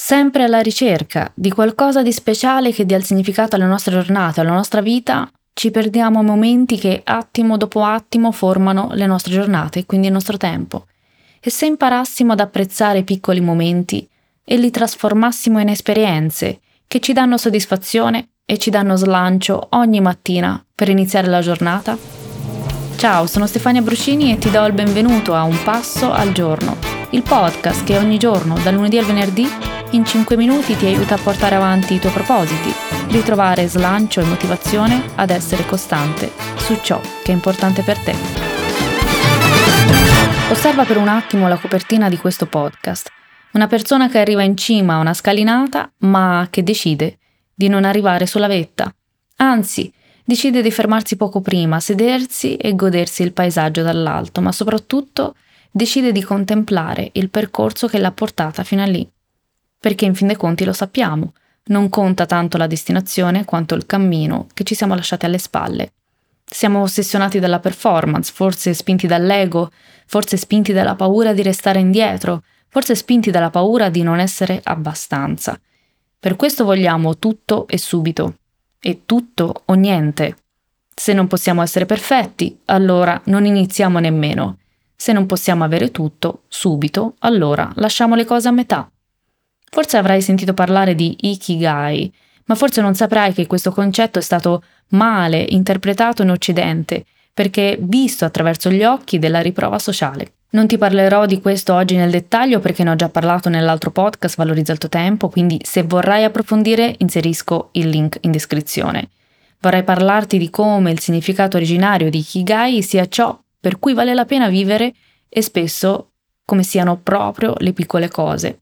Sempre alla ricerca di qualcosa di speciale che dia il significato alle nostre giornate, alla nostra vita, ci perdiamo momenti che attimo dopo attimo formano le nostre giornate, quindi il nostro tempo. E se imparassimo ad apprezzare i piccoli momenti e li trasformassimo in esperienze che ci danno soddisfazione e ci danno slancio ogni mattina per iniziare la giornata? Ciao, sono Stefania Brucini e ti do il benvenuto a Un Passo al Giorno, il podcast che ogni giorno, dal lunedì al venerdì, in 5 minuti ti aiuta a portare avanti i tuoi propositi, ritrovare slancio e motivazione ad essere costante su ciò che è importante per te. Osserva per un attimo la copertina di questo podcast. Una persona che arriva in cima a una scalinata, ma che decide di non arrivare sulla vetta. Anzi, decide di fermarsi poco prima, sedersi e godersi il paesaggio dall'alto, ma soprattutto decide di contemplare il percorso che l'ha portata fino a lì perché in fin dei conti lo sappiamo, non conta tanto la destinazione quanto il cammino che ci siamo lasciati alle spalle. Siamo ossessionati dalla performance, forse spinti dall'ego, forse spinti dalla paura di restare indietro, forse spinti dalla paura di non essere abbastanza. Per questo vogliamo tutto e subito. E tutto o niente. Se non possiamo essere perfetti, allora non iniziamo nemmeno. Se non possiamo avere tutto subito, allora lasciamo le cose a metà. Forse avrai sentito parlare di Ikigai, ma forse non saprai che questo concetto è stato male interpretato in Occidente, perché visto attraverso gli occhi della riprova sociale. Non ti parlerò di questo oggi nel dettaglio perché ne ho già parlato nell'altro podcast Valorizza il tuo tempo, quindi se vorrai approfondire inserisco il link in descrizione. Vorrei parlarti di come il significato originario di Ikigai sia ciò per cui vale la pena vivere e spesso come siano proprio le piccole cose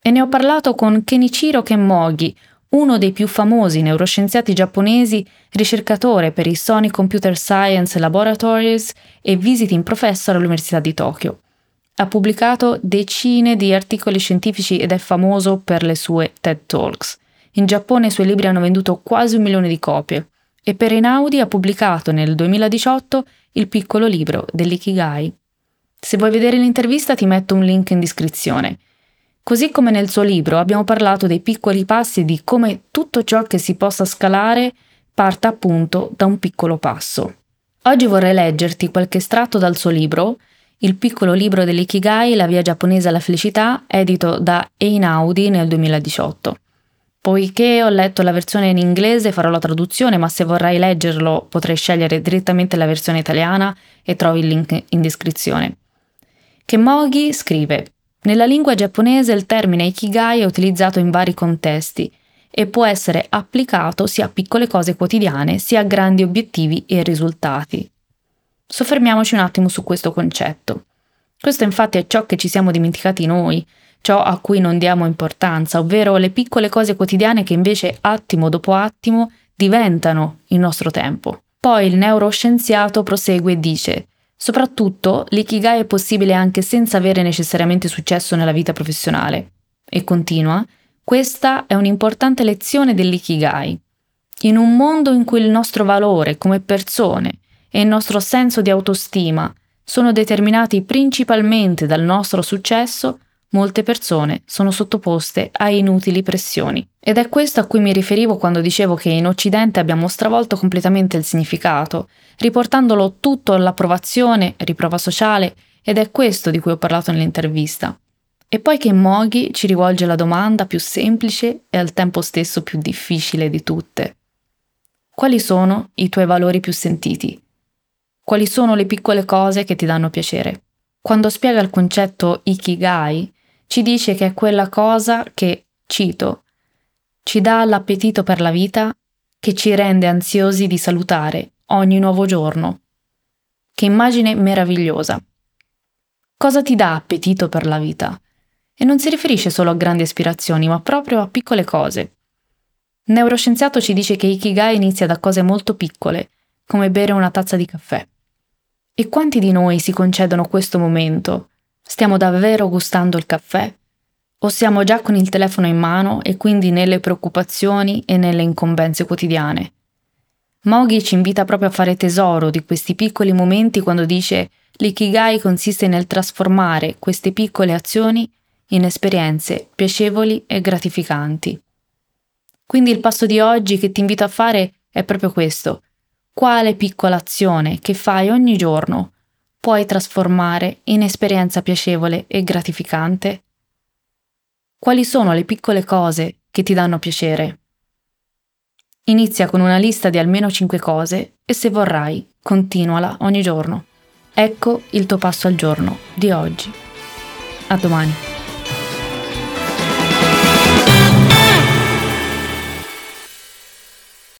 e ne ho parlato con Kenichiro Kenmogi, uno dei più famosi neuroscienziati giapponesi, ricercatore per i Sony Computer Science Laboratories e visiting professor all'Università di Tokyo. Ha pubblicato decine di articoli scientifici ed è famoso per le sue TED Talks. In Giappone i suoi libri hanno venduto quasi un milione di copie e per Einaudi ha pubblicato nel 2018 il piccolo libro dell'Ikigai. Se vuoi vedere l'intervista ti metto un link in descrizione. Così come nel suo libro abbiamo parlato dei piccoli passi di come tutto ciò che si possa scalare parta appunto da un piccolo passo. Oggi vorrei leggerti qualche estratto dal suo libro, il piccolo libro dell'Ikigai, la via giapponese alla felicità, edito da Einaudi nel 2018. Poiché ho letto la versione in inglese farò la traduzione, ma se vorrai leggerlo potrai scegliere direttamente la versione italiana e trovi il link in descrizione. Kemogi scrive nella lingua giapponese il termine ikigai è utilizzato in vari contesti e può essere applicato sia a piccole cose quotidiane sia a grandi obiettivi e risultati. Soffermiamoci un attimo su questo concetto. Questo infatti è ciò che ci siamo dimenticati noi, ciò a cui non diamo importanza, ovvero le piccole cose quotidiane che invece attimo dopo attimo diventano il nostro tempo. Poi il neuroscienziato prosegue e dice Soprattutto, l'ikigai è possibile anche senza avere necessariamente successo nella vita professionale. E continua, questa è un'importante lezione dell'ikigai. In un mondo in cui il nostro valore come persone e il nostro senso di autostima sono determinati principalmente dal nostro successo, molte persone sono sottoposte a inutili pressioni. Ed è questo a cui mi riferivo quando dicevo che in Occidente abbiamo stravolto completamente il significato, riportandolo tutto all'approvazione, riprova sociale, ed è questo di cui ho parlato nell'intervista. E poi che Moghi ci rivolge la domanda più semplice e al tempo stesso più difficile di tutte. Quali sono i tuoi valori più sentiti? Quali sono le piccole cose che ti danno piacere? Quando spiega il concetto Ikigai, ci dice che è quella cosa che, cito, ci dà l'appetito per la vita che ci rende ansiosi di salutare ogni nuovo giorno. Che immagine meravigliosa. Cosa ti dà appetito per la vita? E non si riferisce solo a grandi aspirazioni, ma proprio a piccole cose. neuroscienziato ci dice che Ikigai inizia da cose molto piccole, come bere una tazza di caffè. E quanti di noi si concedono questo momento? Stiamo davvero gustando il caffè? O siamo già con il telefono in mano e quindi nelle preoccupazioni e nelle incombenze quotidiane? Mogi ci invita proprio a fare tesoro di questi piccoli momenti quando dice l'ikigai consiste nel trasformare queste piccole azioni in esperienze piacevoli e gratificanti. Quindi il passo di oggi che ti invito a fare è proprio questo. Quale piccola azione che fai ogni giorno puoi trasformare in esperienza piacevole e gratificante? Quali sono le piccole cose che ti danno piacere? Inizia con una lista di almeno 5 cose e se vorrai, continuala ogni giorno. Ecco il tuo passo al giorno di oggi. A domani.